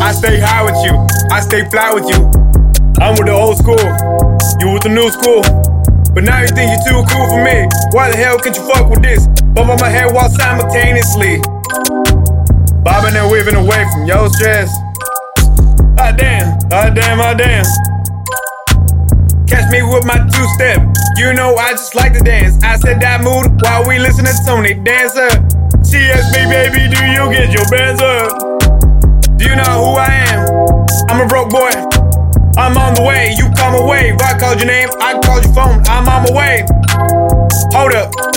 I stay high with you, I stay fly with you. I'm with the old school, you with the new school. But now you think you're too cool for me. Why the hell can't you fuck with this? Bump on my head while simultaneously bobbing and weaving away from your stress. Ah damn, ah damn, ah damn. Me with my two step. You know I just like to dance. I said that mood while we listen to Tiny Dancer. She asked me, baby, do you get your bands up? Do you know who I am? I'm a broke boy. I'm on the way. You come away. I called your name, I called your phone. I'm on my way. Hold up.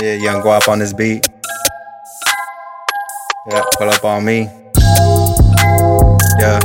Yeah, young guap on this beat. Yeah, pull up on me. Yeah.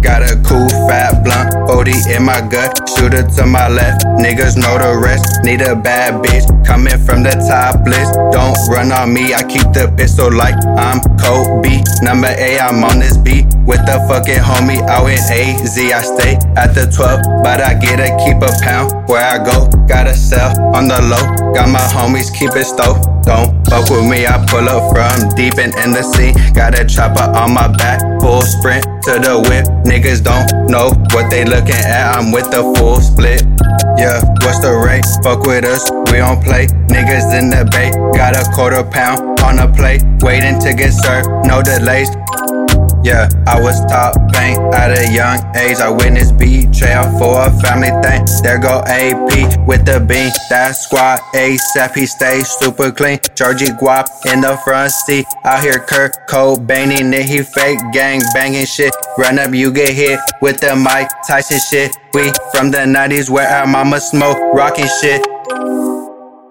Got a cool fat blunt, 40 in my gut, shooter to my left. Niggas know the rest. Need a bad bitch coming from the top list. Don't run on me, I keep the pistol like I'm Kobe. Number A, I'm on this beat with the fucking homie out in AZ. I stay at the 12, but I get to keep a pound where I go. Gotta sell on the low, got my homies keep it stoked. Don't fuck with me, I pull up from deep in, in the sea. Got a chopper on my back, full sprint to the whip. Niggas don't know what they looking at, I'm with the full split. Yeah, what's the rate? Fuck with us, we don't play. Niggas in the bay, got a quarter pound on a plate, waiting to get served, no delays. Yeah, I was top bank at a young age. I witnessed betrayal for a family thing. There go AP with the bean. That squad ASAP, he stays super clean. Georgie Guap in the front seat. Out here Kurt Cobaining it, he fake gang banging shit. Run up, you get hit with the Mike Tyson shit. We from the 90s where our mama smoke, rocking shit.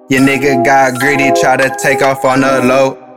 Your nigga got greedy, try to take off on the low.